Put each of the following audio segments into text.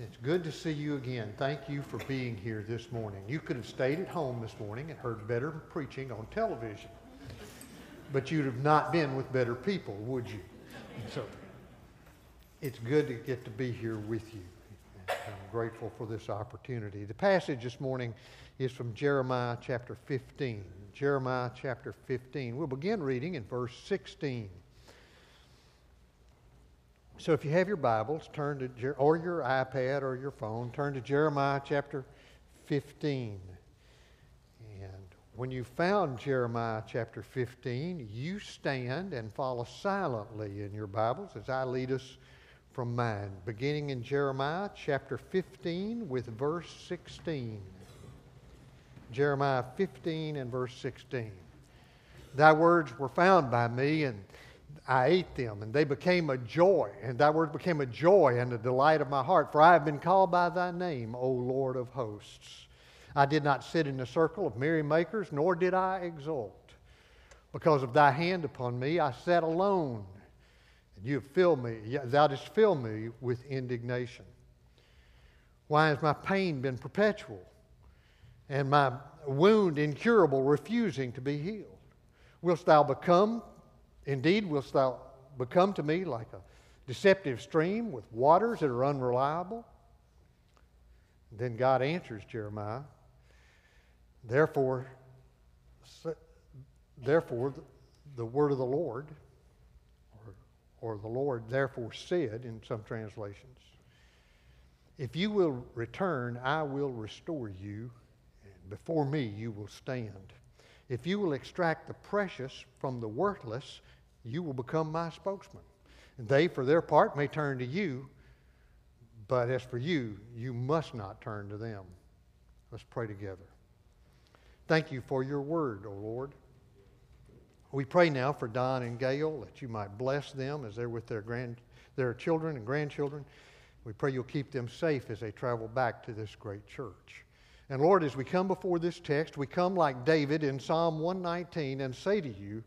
It's good to see you again. Thank you for being here this morning. You could have stayed at home this morning and heard better preaching on television, but you'd have not been with better people, would you? So it's good to get to be here with you. I'm grateful for this opportunity. The passage this morning is from Jeremiah chapter 15. Jeremiah chapter 15. We'll begin reading in verse 16. So if you have your Bibles, turn to, or your iPad or your phone, turn to Jeremiah chapter 15. And when you found Jeremiah chapter 15, you stand and follow silently in your Bibles as I lead us from mine, beginning in Jeremiah chapter 15 with verse 16. Jeremiah 15 and verse 16. Thy words were found by me, and I ate them, and they became a joy, and thy word became a joy and a delight of my heart. For I have been called by thy name, O Lord of hosts. I did not sit in the circle of merrymakers, nor did I exult. Because of thy hand upon me, I sat alone, and you have filled me, thou didst fill me with indignation. Why has my pain been perpetual, and my wound incurable, refusing to be healed? Wilt thou become Indeed, wilt thou become to me like a deceptive stream with waters that are unreliable? Then God answers Jeremiah, Therefore, therefore the word of the Lord, or, or the Lord therefore said in some translations, If you will return, I will restore you, and before me you will stand. If you will extract the precious from the worthless, you will become my spokesman. And they, for their part, may turn to you, but as for you, you must not turn to them. Let's pray together. Thank you for your word, O oh Lord. We pray now for Don and Gail that you might bless them as they're with their, grand, their children and grandchildren. We pray you'll keep them safe as they travel back to this great church. And Lord, as we come before this text, we come like David in Psalm 119 and say to you,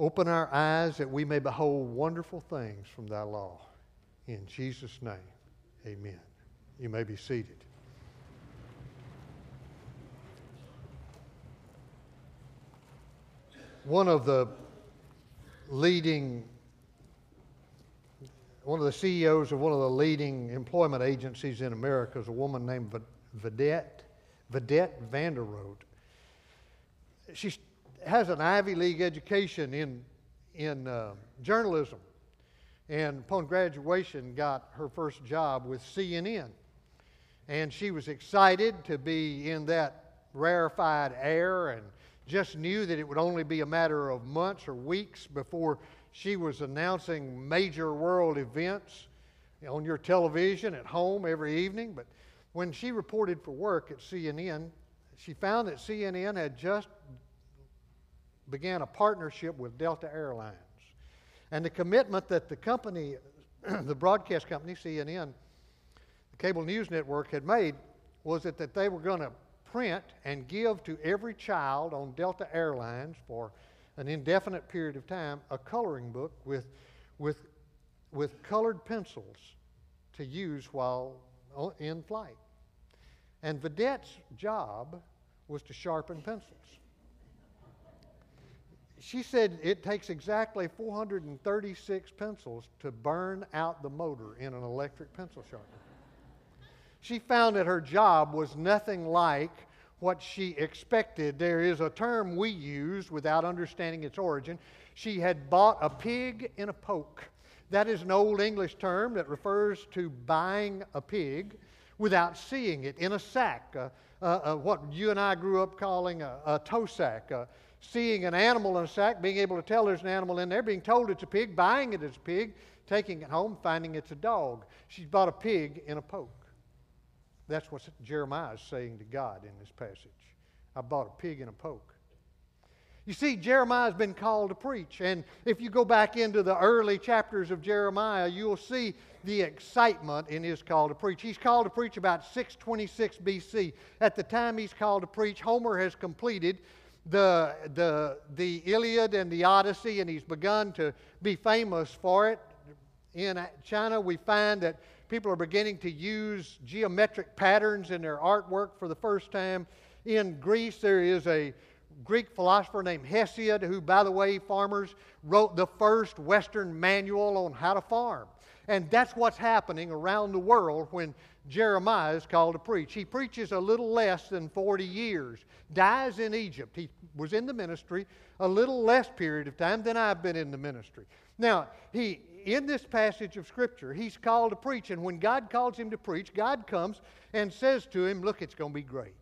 Open our eyes that we may behold wonderful things from thy law. In Jesus' name, amen. You may be seated. One of the leading, one of the CEOs of one of the leading employment agencies in America is a woman named Vedette, Vedette Vanderroat. She's has an Ivy League education in, in uh, journalism. And upon graduation, got her first job with CNN. And she was excited to be in that rarefied air and just knew that it would only be a matter of months or weeks before she was announcing major world events on your television at home every evening. But when she reported for work at CNN, she found that CNN had just began a partnership with Delta Airlines. And the commitment that the company, the broadcast company, CNN, the cable news network, had made was that, that they were going to print and give to every child on Delta Airlines for an indefinite period of time a coloring book with, with, with colored pencils to use while uh, in flight. And Vedette's job was to sharpen pencils she said it takes exactly 436 pencils to burn out the motor in an electric pencil sharpener. She found that her job was nothing like what she expected. There is a term we use without understanding its origin. She had bought a pig in a poke. That is an old English term that refers to buying a pig without seeing it in a sack, uh, uh, uh, what you and I grew up calling a, a tow sack seeing an animal in a sack, being able to tell there's an animal in there, being told it's a pig, buying it as a pig, taking it home, finding it's a dog. She's bought a pig in a poke. That's what Jeremiah is saying to God in this passage. I bought a pig in a poke. You see, Jeremiah's been called to preach. And if you go back into the early chapters of Jeremiah, you'll see the excitement in his call to preach. He's called to preach about 626 BC. At the time he's called to preach, Homer has completed the, the, the Iliad and the Odyssey, and he's begun to be famous for it. In China, we find that People are beginning to use geometric patterns in their artwork for the first time. In Greece, there is a Greek philosopher named Hesiod, who, by the way, farmers, wrote the first Western manual on how to farm. And that's what's happening around the world when Jeremiah is called to preach. He preaches a little less than 40 years, dies in Egypt. He was in the ministry a little less period of time than I've been in the ministry. Now, he in this passage of Scripture, he's called to preach, and when God calls him to preach, God comes and says to him, Look, it's going to be great.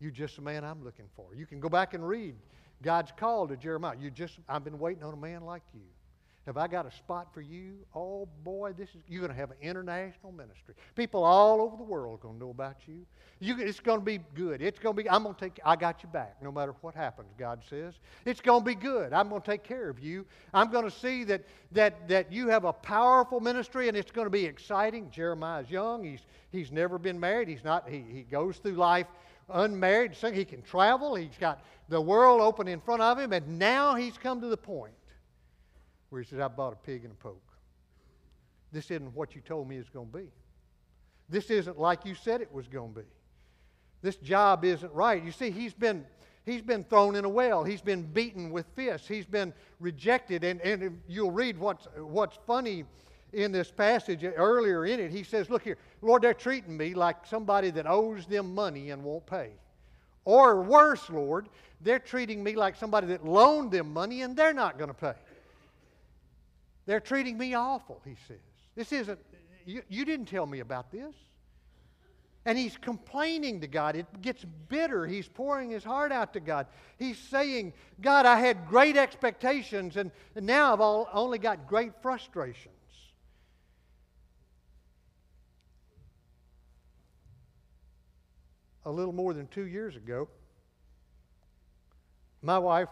You're just the man I'm looking for. You can go back and read God's call to Jeremiah. You just I've been waiting on a man like you. Have I got a spot for you? Oh boy, this is you're going to have an international ministry. People all over the world are going to know about you. you it's going to be good. It's going to be. I'm going to take. I got you back, no matter what happens. God says it's going to be good. I'm going to take care of you. I'm going to see that that that you have a powerful ministry, and it's going to be exciting. Jeremiah's young. He's he's never been married. He's not. He he goes through life unmarried. So he can travel. He's got the world open in front of him, and now he's come to the point where he says, I bought a pig and a poke. This isn't what you told me it's going to be. This isn't like you said it was going to be. This job isn't right. You see, he's been, he's been thrown in a well. He's been beaten with fists. He's been rejected. And, and you'll read what's, what's funny in this passage earlier in it. He says, Look here, Lord, they're treating me like somebody that owes them money and won't pay. Or worse, Lord, they're treating me like somebody that loaned them money and they're not going to pay. They're treating me awful, he says. This isn't, you, you didn't tell me about this. And he's complaining to God. It gets bitter. He's pouring his heart out to God. He's saying, God, I had great expectations, and, and now I've all, only got great frustrations. A little more than two years ago, my wife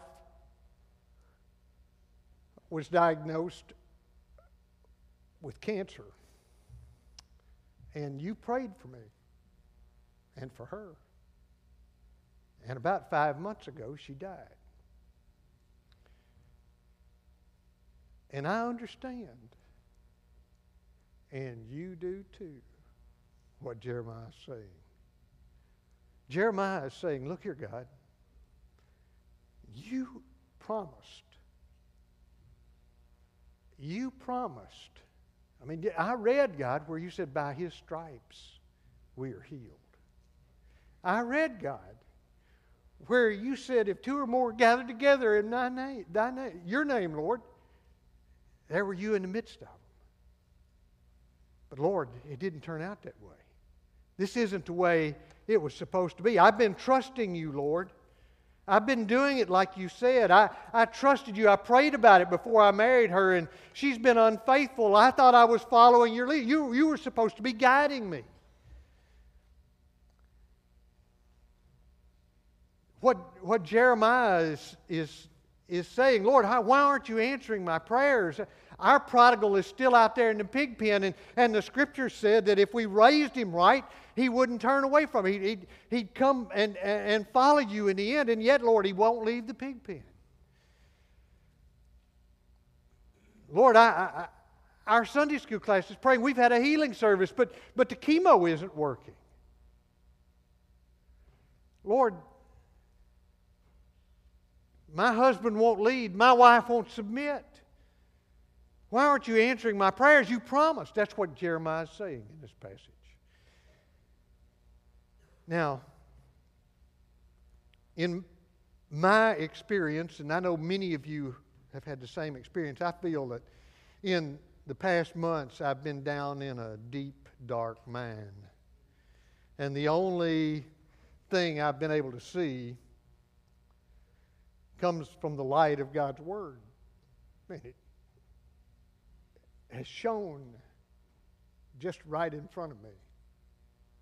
was diagnosed with cancer. And you prayed for me and for her. And about five months ago, she died. And I understand, and you do too, what Jeremiah is saying. Jeremiah is saying, Look here, God, you promised. You promised I mean, I read, God, where you said, by his stripes we are healed. I read, God, where you said, if two or more gathered together in thy name, thy name, your name, Lord, there were you in the midst of them. But Lord, it didn't turn out that way. This isn't the way it was supposed to be. I've been trusting you, Lord. I've been doing it like you said. I, I trusted you. I prayed about it before I married her, and she's been unfaithful. I thought I was following your lead. You, you were supposed to be guiding me. What, what Jeremiah is, is, is saying, Lord, how, why aren't you answering my prayers? Our prodigal is still out there in the pig pen, and, and the scripture said that if we raised him right, he wouldn't turn away from it. He'd, he'd, come and, and follow you in the end, and yet, Lord, he won't leave the pig pen. Lord, I, I, our Sunday school class is praying. We've had a healing service, but, but the chemo isn't working. Lord, my husband won't lead. My wife won't submit. Why aren't you answering my prayers? You promised. That's what Jeremiah is saying in this passage. Now, in my experience, and I know many of you have had the same experience, I feel that in the past months I've been down in a deep, dark mine. And the only thing I've been able to see comes from the light of God's Word. And it has shown just right in front of me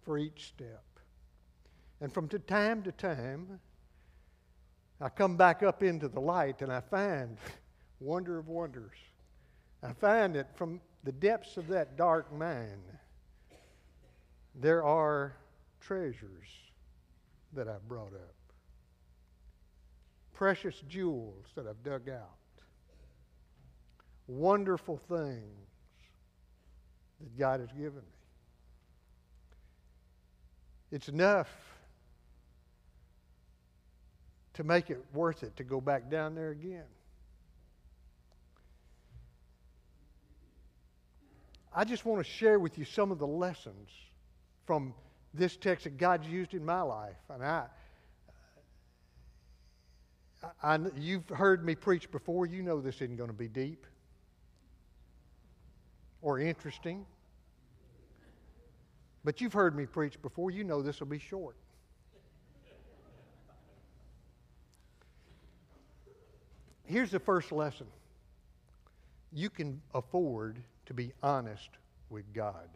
for each step. And from time to time, I come back up into the light and I find wonder of wonders. I find that from the depths of that dark mine, there are treasures that I've brought up, precious jewels that I've dug out, wonderful things that God has given me. it's enough to make it worth it to go back down there again. I just want to share with you some of the lessons from this text that God's used in my life. And I, I, you've heard me preach before. You know this isn't going to be deep or interesting. But you've heard me preach before. You know this will be short. Here's the first lesson you can afford to be honest with God.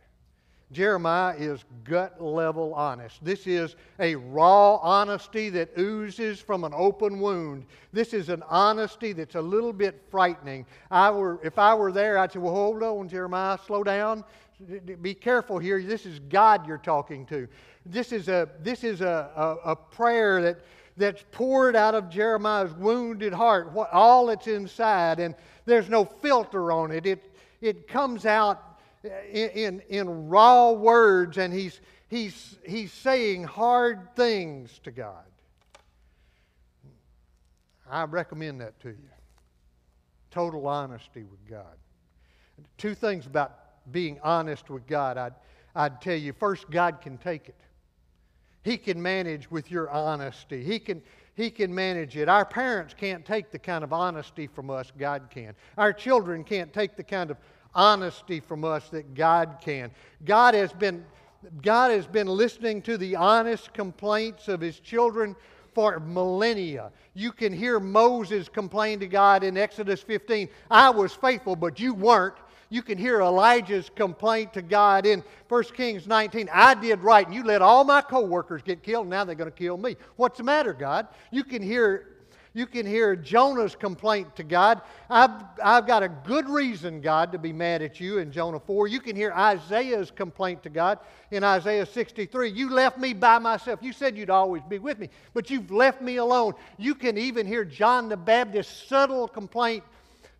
Jeremiah is gut level honest. This is a raw honesty that oozes from an open wound. This is an honesty that's a little bit frightening. I were, if I were there, I'd say, Well, hold on, Jeremiah, slow down. Be careful here. This is God you're talking to. This is a, this is a, a, a prayer that, that's poured out of Jeremiah's wounded heart, what, all that's inside, and there's no filter on it. It, it comes out in, in, in raw words, and he's, he's, he's saying hard things to God. I recommend that to you. Total honesty with God. Two things about being honest with God. I'd, I'd tell you first, God can take it. He can manage with your honesty. He can, he can manage it. Our parents can't take the kind of honesty from us God can. Our children can't take the kind of honesty from us that God can. God has been, God has been listening to the honest complaints of His children for millennia. You can hear Moses complain to God in Exodus 15 I was faithful, but you weren't. You can hear Elijah's complaint to God in 1 Kings 19. I did right, and you let all my co workers get killed, and now they're going to kill me. What's the matter, God? You can hear you can hear Jonah's complaint to God. I've, I've got a good reason, God, to be mad at you in Jonah 4. You can hear Isaiah's complaint to God in Isaiah 63. You left me by myself. You said you'd always be with me, but you've left me alone. You can even hear John the Baptist's subtle complaint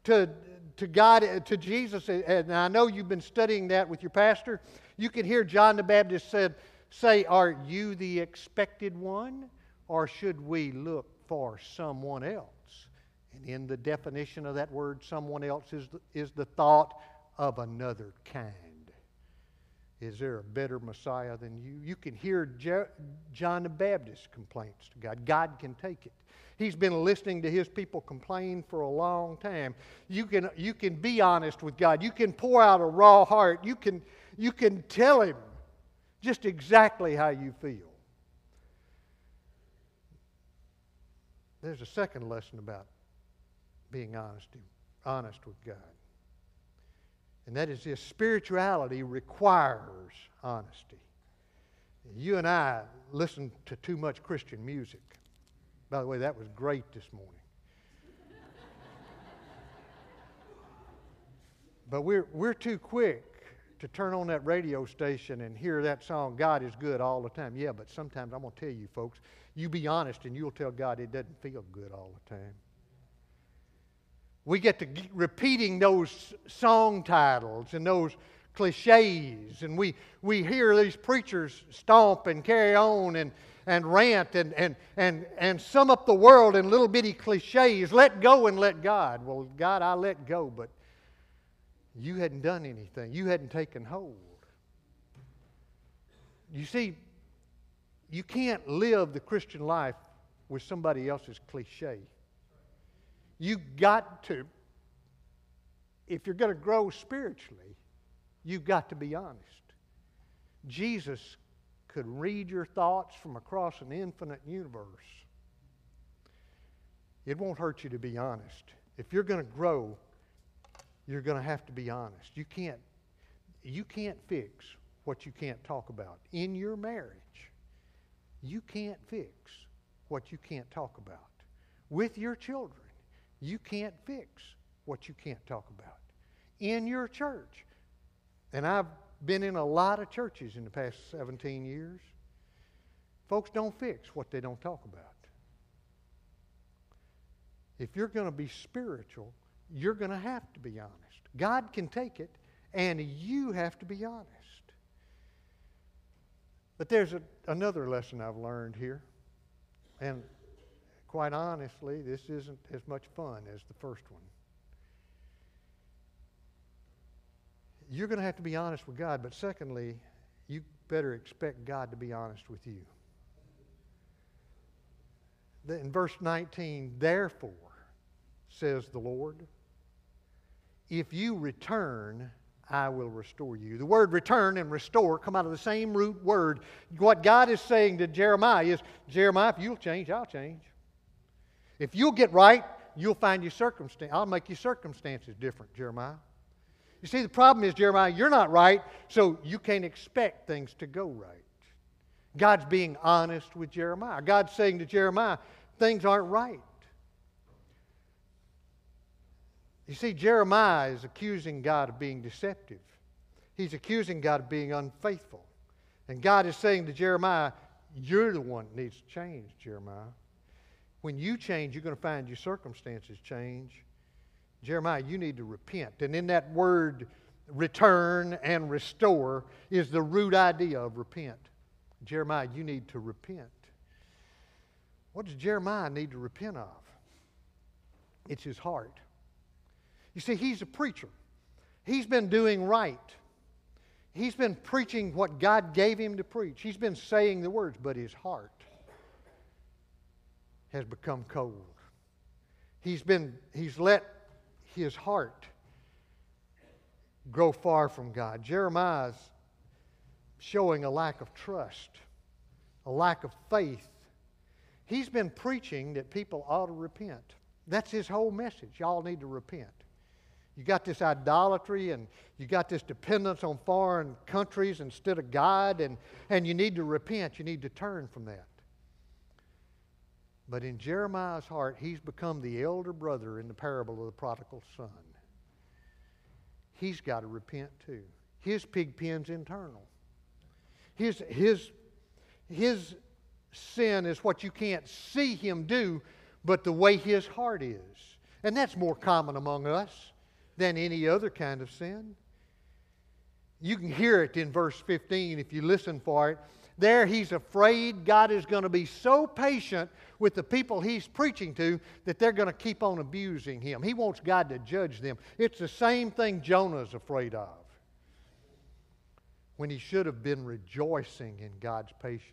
to, to God, to Jesus. And I know you've been studying that with your pastor. You can hear John the Baptist said, say, Are you the expected one? Or should we look for someone else. And in the definition of that word, someone else is the, is the thought of another kind. Is there a better Messiah than you? You can hear Je- John the Baptist's complaints to God. God can take it. He's been listening to his people complain for a long time. You can, you can be honest with God. You can pour out a raw heart. You can, you can tell him just exactly how you feel. There's a second lesson about being honest, honest with God. And that is this spirituality requires honesty. You and I listen to too much Christian music. By the way, that was great this morning. but we're, we're too quick to turn on that radio station and hear that song, God is good all the time. Yeah, but sometimes I'm going to tell you, folks, you be honest and you'll tell God it doesn't feel good all the time. We get to repeating those song titles and those cliches, and we, we hear these preachers stomp and carry on and, and rant and, and, and, and sum up the world in little bitty cliches. Let go and let God. Well, God, I let go, but you hadn't done anything. You hadn't taken hold. You see, you can't live the Christian life with somebody else's cliche. You got to, if you're going to grow spiritually, you've got to be honest. Jesus could read your thoughts from across an infinite universe. It won't hurt you to be honest. If you're going to grow, you're going to have to be honest. You can't, you can't fix what you can't talk about. In your marriage, you can't fix what you can't talk about. With your children, you can't fix what you can't talk about. In your church, and I've been in a lot of churches in the past 17 years, folks don't fix what they don't talk about. If you're going to be spiritual, you're going to have to be honest. God can take it, and you have to be honest. But there's a, another lesson I've learned here. And quite honestly, this isn't as much fun as the first one. You're going to have to be honest with God, but secondly, you better expect God to be honest with you. In verse 19, therefore, says the Lord, if you return, I will restore you. The word return and restore come out of the same root word. What God is saying to Jeremiah is Jeremiah, if you'll change, I'll change. If you'll get right, you'll find your circumstance. I'll make your circumstances different, Jeremiah. You see, the problem is, Jeremiah, you're not right, so you can't expect things to go right. God's being honest with Jeremiah. God's saying to Jeremiah, things aren't right. You see, Jeremiah is accusing God of being deceptive. He's accusing God of being unfaithful. And God is saying to Jeremiah, You're the one that needs to change, Jeremiah. When you change, you're going to find your circumstances change. Jeremiah, you need to repent. And in that word, return and restore, is the root idea of repent. Jeremiah, you need to repent. What does Jeremiah need to repent of? It's his heart. You see, he's a preacher. He's been doing right. He's been preaching what God gave him to preach. He's been saying the words, but his heart has become cold. He's been he's let his heart grow far from God. Jeremiah's showing a lack of trust, a lack of faith. He's been preaching that people ought to repent. That's his whole message. Y'all need to repent. You got this idolatry and you got this dependence on foreign countries instead of God, and, and you need to repent. You need to turn from that. But in Jeremiah's heart, he's become the elder brother in the parable of the prodigal son. He's got to repent too. His pig pen's internal. His, his, his sin is what you can't see him do, but the way his heart is. And that's more common among us than any other kind of sin. You can hear it in verse 15 if you listen for it. There, he's afraid God is going to be so patient with the people he's preaching to that they're going to keep on abusing him. He wants God to judge them. It's the same thing Jonah's afraid of when he should have been rejoicing in God's patience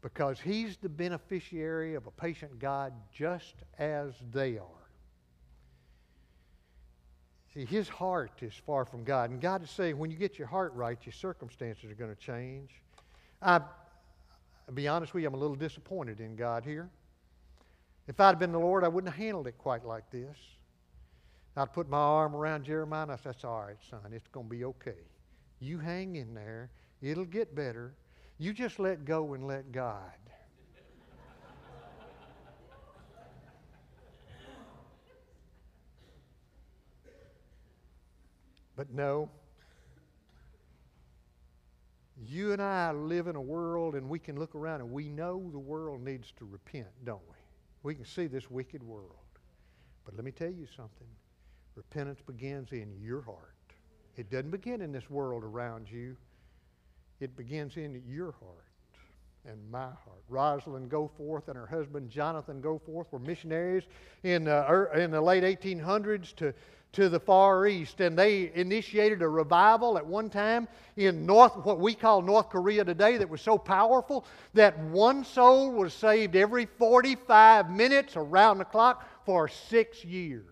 because he's the beneficiary of a patient God just as they are. See, his heart is far from God. And God is saying, when you get your heart right, your circumstances are going to change. I, will be honest with you, I'm a little disappointed in God here. If I'd been the Lord, I wouldn't have handled it quite like this. I'd put my arm around Jeremiah and I said, That's all right, son. It's going to be okay. You hang in there. It'll get better. You just let go and let God. But no, you and I live in a world and we can look around and we know the world needs to repent, don't we? We can see this wicked world. But let me tell you something repentance begins in your heart. It doesn't begin in this world around you, it begins in your heart and my heart. Rosalind Goforth and her husband Jonathan Goforth were missionaries in, uh, in the late 1800s to to the Far East, and they initiated a revival at one time in North, what we call North Korea today, that was so powerful that one soul was saved every 45 minutes around the clock for six years.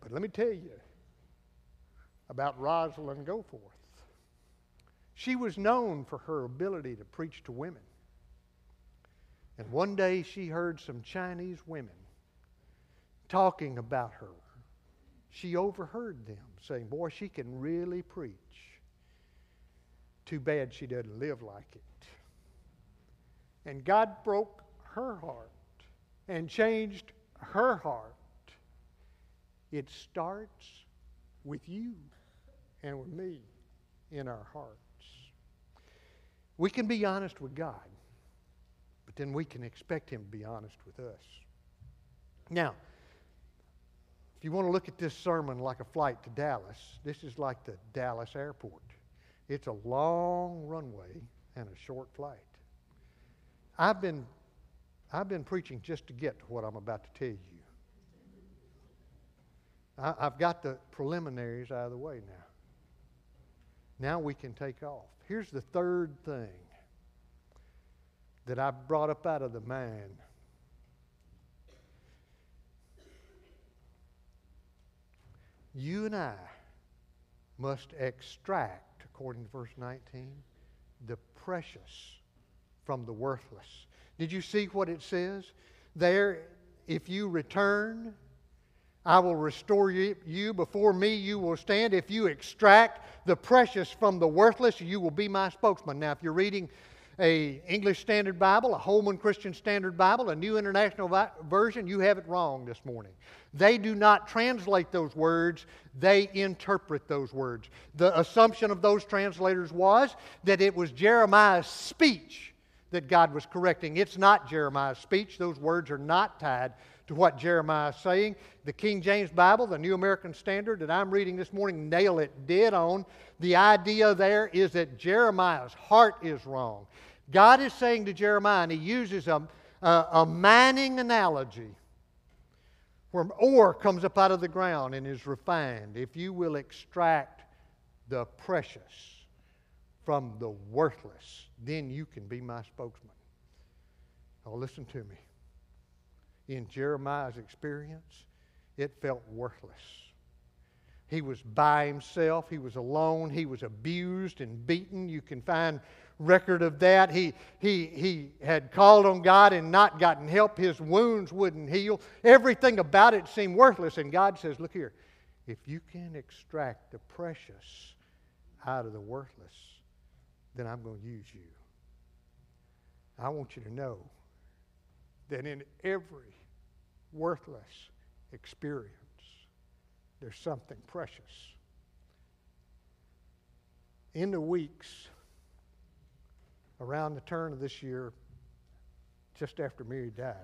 But let me tell you about Rosalind Goforth. She was known for her ability to preach to women. And one day she heard some Chinese women talking about her. She overheard them saying, Boy, she can really preach. Too bad she doesn't live like it. And God broke her heart and changed her heart. It starts with you and with me in our hearts. We can be honest with God, but then we can expect Him to be honest with us. Now, if you want to look at this sermon like a flight to Dallas, this is like the Dallas airport. It's a long runway and a short flight. I've been, I've been preaching just to get to what I'm about to tell you. I, I've got the preliminaries out of the way now. Now we can take off. Here's the third thing that I brought up out of the man. You and I must extract, according to verse 19, the precious from the worthless. Did you see what it says? There, if you return, I will restore you. Before me, you will stand. If you extract the precious from the worthless, you will be my spokesman. Now, if you're reading a English Standard Bible, a Holman Christian Standard Bible, a New International Version, you have it wrong this morning. They do not translate those words, they interpret those words. The assumption of those translators was that it was Jeremiah's speech that God was correcting. It's not Jeremiah's speech. Those words are not tied to what Jeremiah is saying. The King James Bible, the New American Standard that I'm reading this morning, nail it dead on. The idea there is that Jeremiah's heart is wrong. God is saying to Jeremiah, and he uses a, a, a mining analogy where ore comes up out of the ground and is refined. If you will extract the precious from the worthless, then you can be my spokesman. Now, listen to me. In Jeremiah's experience, it felt worthless. He was by himself. He was alone. He was abused and beaten. You can find record of that. He, he, he had called on God and not gotten help. His wounds wouldn't heal. Everything about it seemed worthless. And God says, Look here, if you can extract the precious out of the worthless, then I'm going to use you. I want you to know that in every worthless experience, there's something precious. In the weeks around the turn of this year, just after Mary died,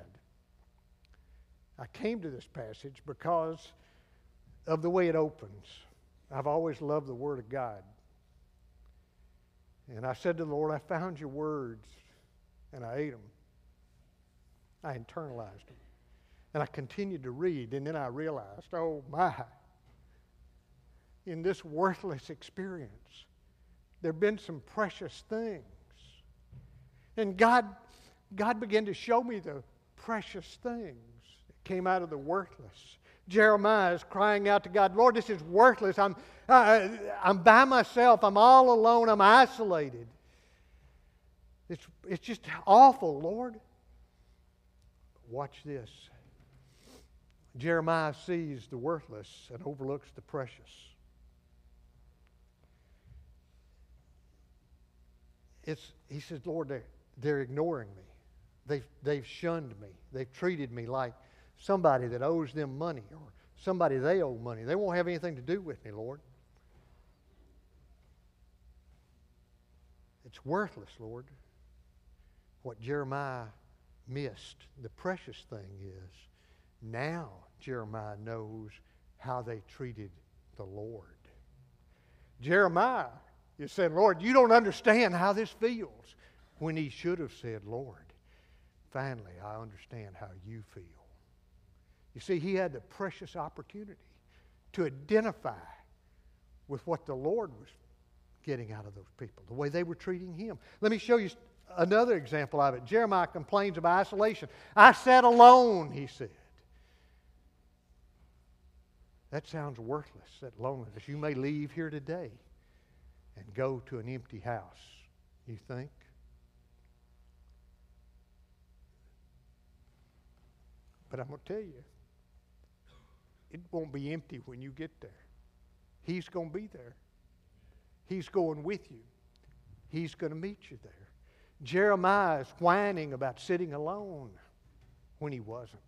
I came to this passage because of the way it opens. I've always loved the Word of God. And I said to the Lord, I found your words and I ate them. I internalized them. And I continued to read, and then I realized, oh my, in this worthless experience, there have been some precious things. And God, God began to show me the precious things that came out of the worthless. Jeremiah is crying out to God, Lord, this is worthless. I'm, uh, I'm by myself. I'm all alone. I'm isolated. It's, it's just awful, Lord. Watch this. Jeremiah sees the worthless and overlooks the precious. It's, he says, Lord, they're, they're ignoring me. They've, they've shunned me. They've treated me like somebody that owes them money or somebody they owe money. They won't have anything to do with me, Lord. It's worthless, Lord. What Jeremiah missed, the precious thing is now Jeremiah knows how they treated the Lord. Jeremiah is saying, Lord, you don't understand how this feels. When he should have said, Lord, finally, I understand how you feel. You see, he had the precious opportunity to identify with what the Lord was getting out of those people, the way they were treating him. Let me show you another example of it. Jeremiah complains of isolation. I sat alone, he said. That sounds worthless, that loneliness. You may leave here today and go to an empty house, you think? But I'm going to tell you, it won't be empty when you get there. He's going to be there. He's going with you. He's going to meet you there. Jeremiah is whining about sitting alone when he wasn't.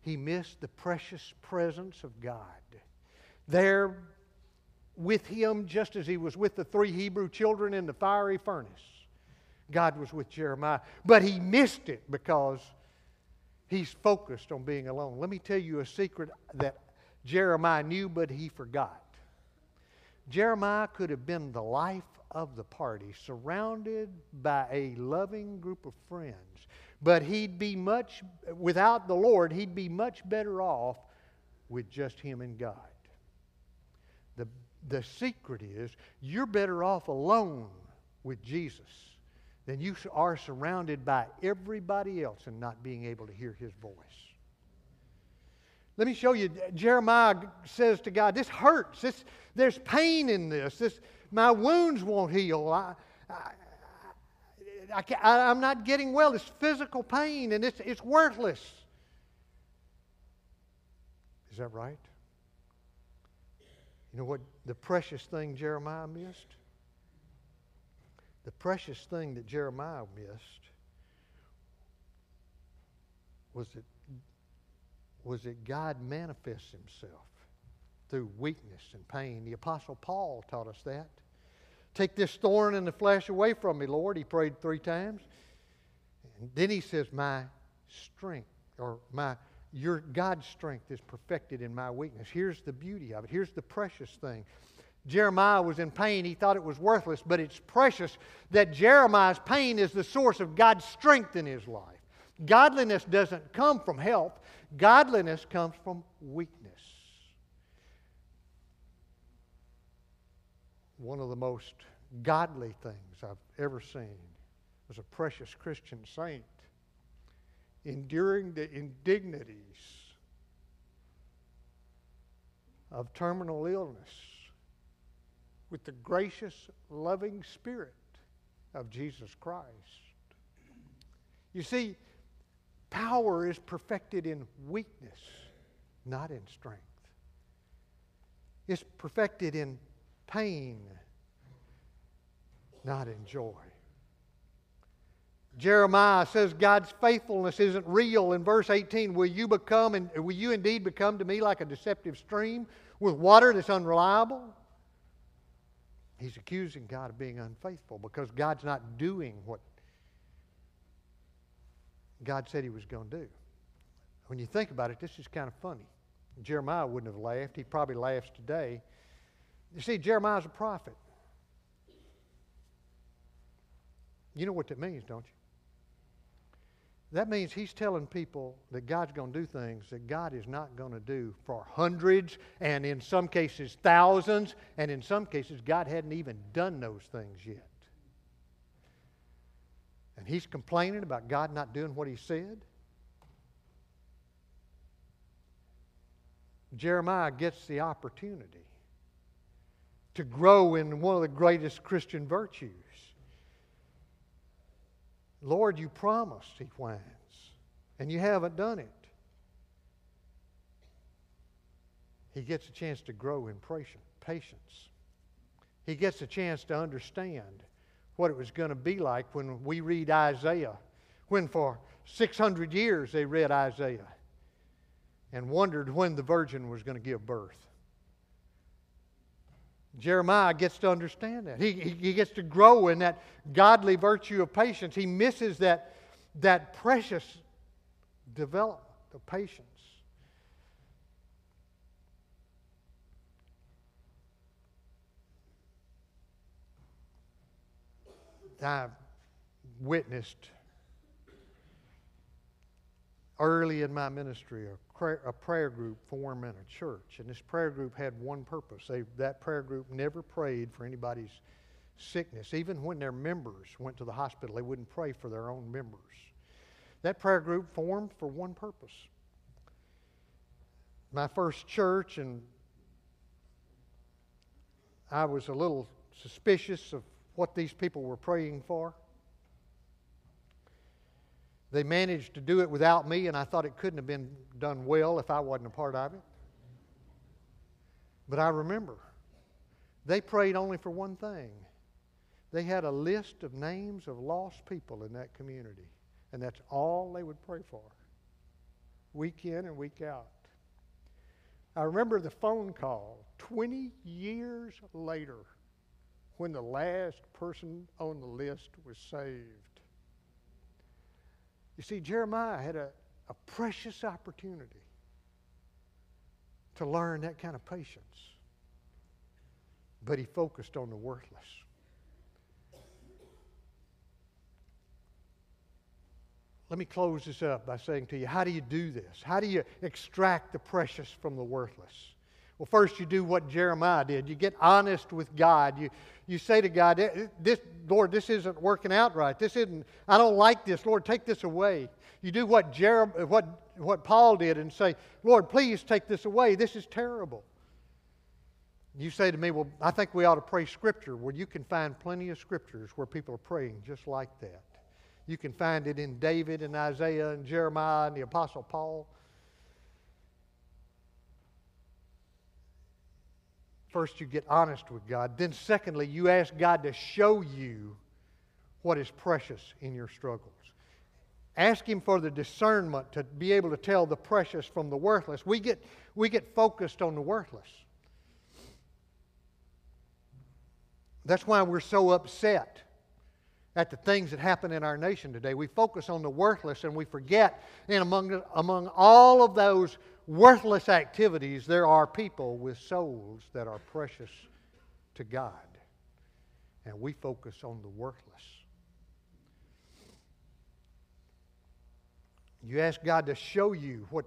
He missed the precious presence of God. There with him, just as he was with the three Hebrew children in the fiery furnace, God was with Jeremiah. But he missed it because he's focused on being alone. Let me tell you a secret that Jeremiah knew, but he forgot. Jeremiah could have been the life of the party, surrounded by a loving group of friends. But he'd be much, without the Lord, he'd be much better off with just him and God. The, the secret is you're better off alone with Jesus than you are surrounded by everybody else and not being able to hear his voice. Let me show you. Jeremiah says to God, This hurts. This, there's pain in this. this. My wounds won't heal. I, I, I, I'm not getting well. It's physical pain and it's, it's worthless. Is that right? You know what the precious thing Jeremiah missed? The precious thing that Jeremiah missed was that, was that God manifests himself through weakness and pain. The Apostle Paul taught us that. Take this thorn in the flesh away from me, Lord. He prayed three times. And then he says, My strength, or my your God's strength is perfected in my weakness. Here's the beauty of it. Here's the precious thing. Jeremiah was in pain. He thought it was worthless, but it's precious that Jeremiah's pain is the source of God's strength in his life. Godliness doesn't come from health, godliness comes from weakness. One of the most godly things I've ever seen was a precious Christian saint enduring the indignities of terminal illness with the gracious, loving Spirit of Jesus Christ. You see, power is perfected in weakness, not in strength. It's perfected in pain, not in joy. Jeremiah says God's faithfulness isn't real. In verse 18, will you become and will you indeed become to me like a deceptive stream with water that's unreliable? He's accusing God of being unfaithful because God's not doing what God said he was going to do. When you think about it, this is kind of funny. Jeremiah wouldn't have laughed. He probably laughs today. You see, Jeremiah's a prophet. You know what that means, don't you? That means he's telling people that God's going to do things that God is not going to do for hundreds and in some cases thousands, and in some cases, God hadn't even done those things yet. And he's complaining about God not doing what he said. Jeremiah gets the opportunity to grow in one of the greatest Christian virtues Lord, you promised, he whines, and you haven't done it. He gets a chance to grow in patience. He gets a chance to understand what it was going to be like when we read Isaiah, when for 600 years they read Isaiah and wondered when the virgin was going to give birth. Jeremiah gets to understand that. He, he gets to grow in that godly virtue of patience. He misses that, that precious development of patience. I've witnessed early in my ministry a a prayer group form in a church, and this prayer group had one purpose. They, that prayer group never prayed for anybody's sickness. Even when their members went to the hospital, they wouldn't pray for their own members. That prayer group formed for one purpose. My first church, and I was a little suspicious of what these people were praying for. They managed to do it without me, and I thought it couldn't have been done well if I wasn't a part of it. But I remember they prayed only for one thing. They had a list of names of lost people in that community, and that's all they would pray for, week in and week out. I remember the phone call 20 years later when the last person on the list was saved. You see, Jeremiah had a, a precious opportunity to learn that kind of patience, but he focused on the worthless. Let me close this up by saying to you, how do you do this? How do you extract the precious from the worthless? Well, first you do what Jeremiah did. You get honest with God. You, you say to God, eh, this, Lord, this isn't working out right. This isn't, I don't like this. Lord, take this away. You do what, Jeremiah, what, what Paul did and say, Lord, please take this away. This is terrible. You say to me, Well, I think we ought to pray Scripture. Well, you can find plenty of Scriptures where people are praying just like that. You can find it in David and Isaiah and Jeremiah and the Apostle Paul. First, you get honest with God. Then, secondly, you ask God to show you what is precious in your struggles. Ask Him for the discernment to be able to tell the precious from the worthless. We get, we get focused on the worthless. That's why we're so upset at the things that happen in our nation today. We focus on the worthless and we forget, and among, among all of those worthless activities, there are people with souls that are precious to God. And we focus on the worthless. You ask God to show you what,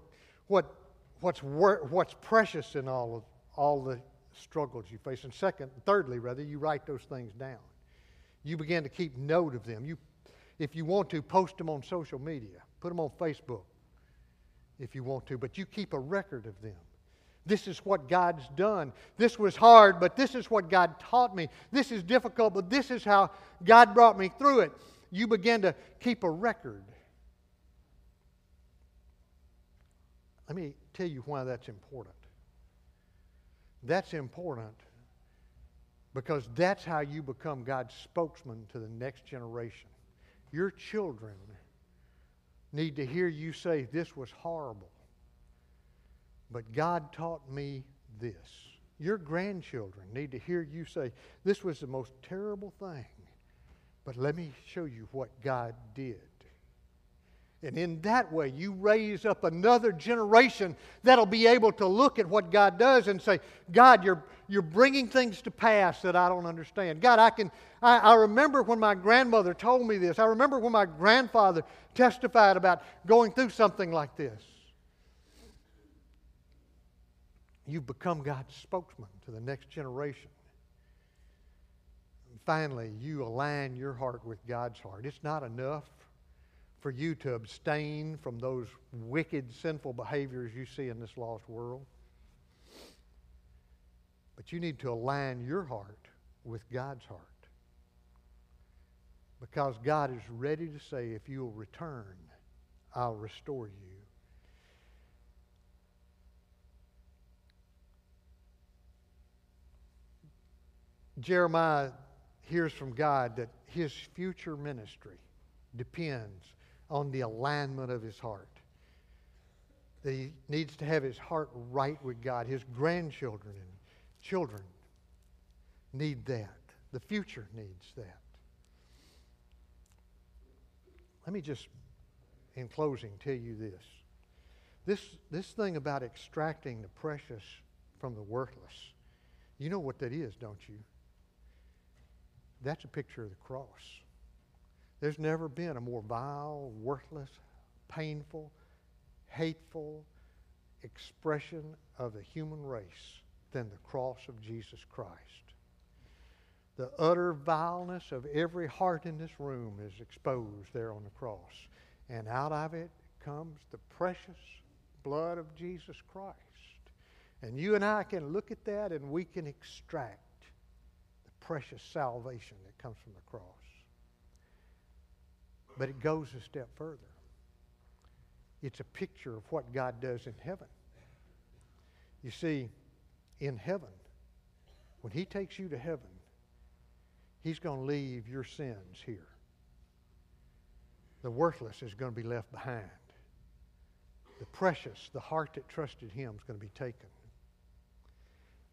what, what's, wor- what's precious in all, of, all the struggles you face. And second, thirdly, rather, you write those things down. You begin to keep note of them. You, if you want to, post them on social media, put them on Facebook if you want to, but you keep a record of them. This is what God's done. This was hard, but this is what God taught me. This is difficult, but this is how God brought me through it. You begin to keep a record. Let me tell you why that's important. That's important because that's how you become God's spokesman to the next generation. Your children need to hear you say, This was horrible, but God taught me this. Your grandchildren need to hear you say, This was the most terrible thing, but let me show you what God did. And in that way, you raise up another generation that'll be able to look at what God does and say, God, you're, you're bringing things to pass that I don't understand. God, I can, I, I remember when my grandmother told me this. I remember when my grandfather testified about going through something like this. You've become God's spokesman to the next generation. And finally, you align your heart with God's heart. It's not enough for you to abstain from those wicked, sinful behaviors you see in this lost world. But you need to align your heart with God's heart. Because God is ready to say, if you'll return, I'll restore you. Jeremiah hears from God that his future ministry depends on the alignment of his heart. That he needs to have his heart right with God. His grandchildren and children need that. The future needs that. Let me just, in closing, tell you this. This, this thing about extracting the precious from the worthless, you know what that is, don't you? That's a picture of the cross. There's never been a more vile, worthless, painful, hateful expression of the human race than the cross of Jesus Christ. The utter vileness of every heart in this room is exposed there on the cross. And out of it comes the precious blood of Jesus Christ. And you and I can look at that and we can extract the precious salvation that comes from the cross. But it goes a step further. It's a picture of what God does in heaven. You see, in heaven, when He takes you to heaven, He's going to leave your sins here. The worthless is going to be left behind. The precious, the heart that trusted Him, is going to be taken.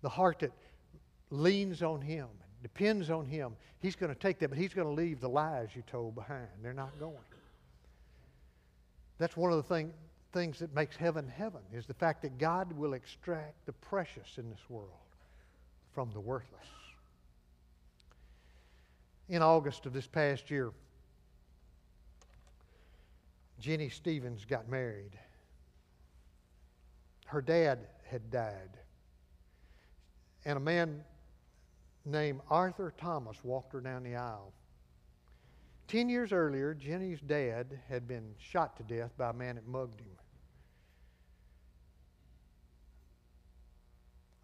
The heart that leans on Him depends on Him, He's going to take that, but He's going to leave the lies you told behind. They're not going. That's one of the thing, things that makes heaven heaven, is the fact that God will extract the precious in this world from the worthless. In August of this past year, Jenny Stevens got married. Her dad had died. And a man named Arthur Thomas walked her down the aisle. Ten years earlier, Jenny's dad had been shot to death by a man that mugged him.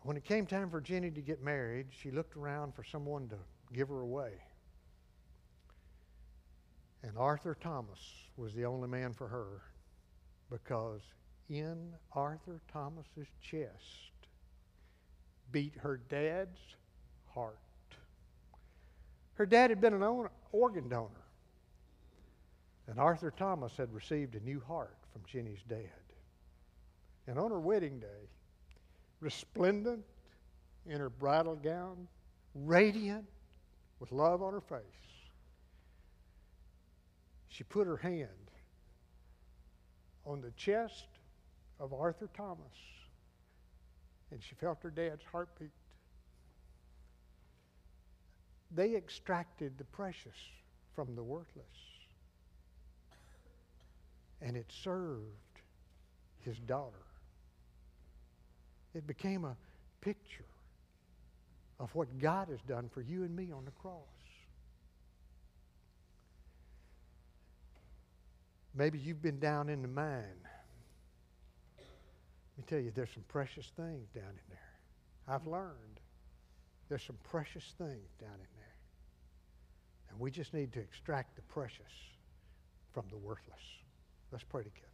When it came time for Jenny to get married, she looked around for someone to give her away. And Arthur Thomas was the only man for her because in Arthur Thomas's chest beat her dad's heart. Her dad had been an organ donor. And Arthur Thomas had received a new heart from Jenny's dad. And on her wedding day, resplendent in her bridal gown, radiant with love on her face, she put her hand on the chest of Arthur Thomas and she felt her dad's heartbeat. They extracted the precious from the worthless and it served his daughter. It became a picture of what God has done for you and me on the cross. Maybe you've been down in the mine. Let me tell you, there's some precious things down in there. I've learned there's some precious things down in there. We just need to extract the precious from the worthless. Let's pray together.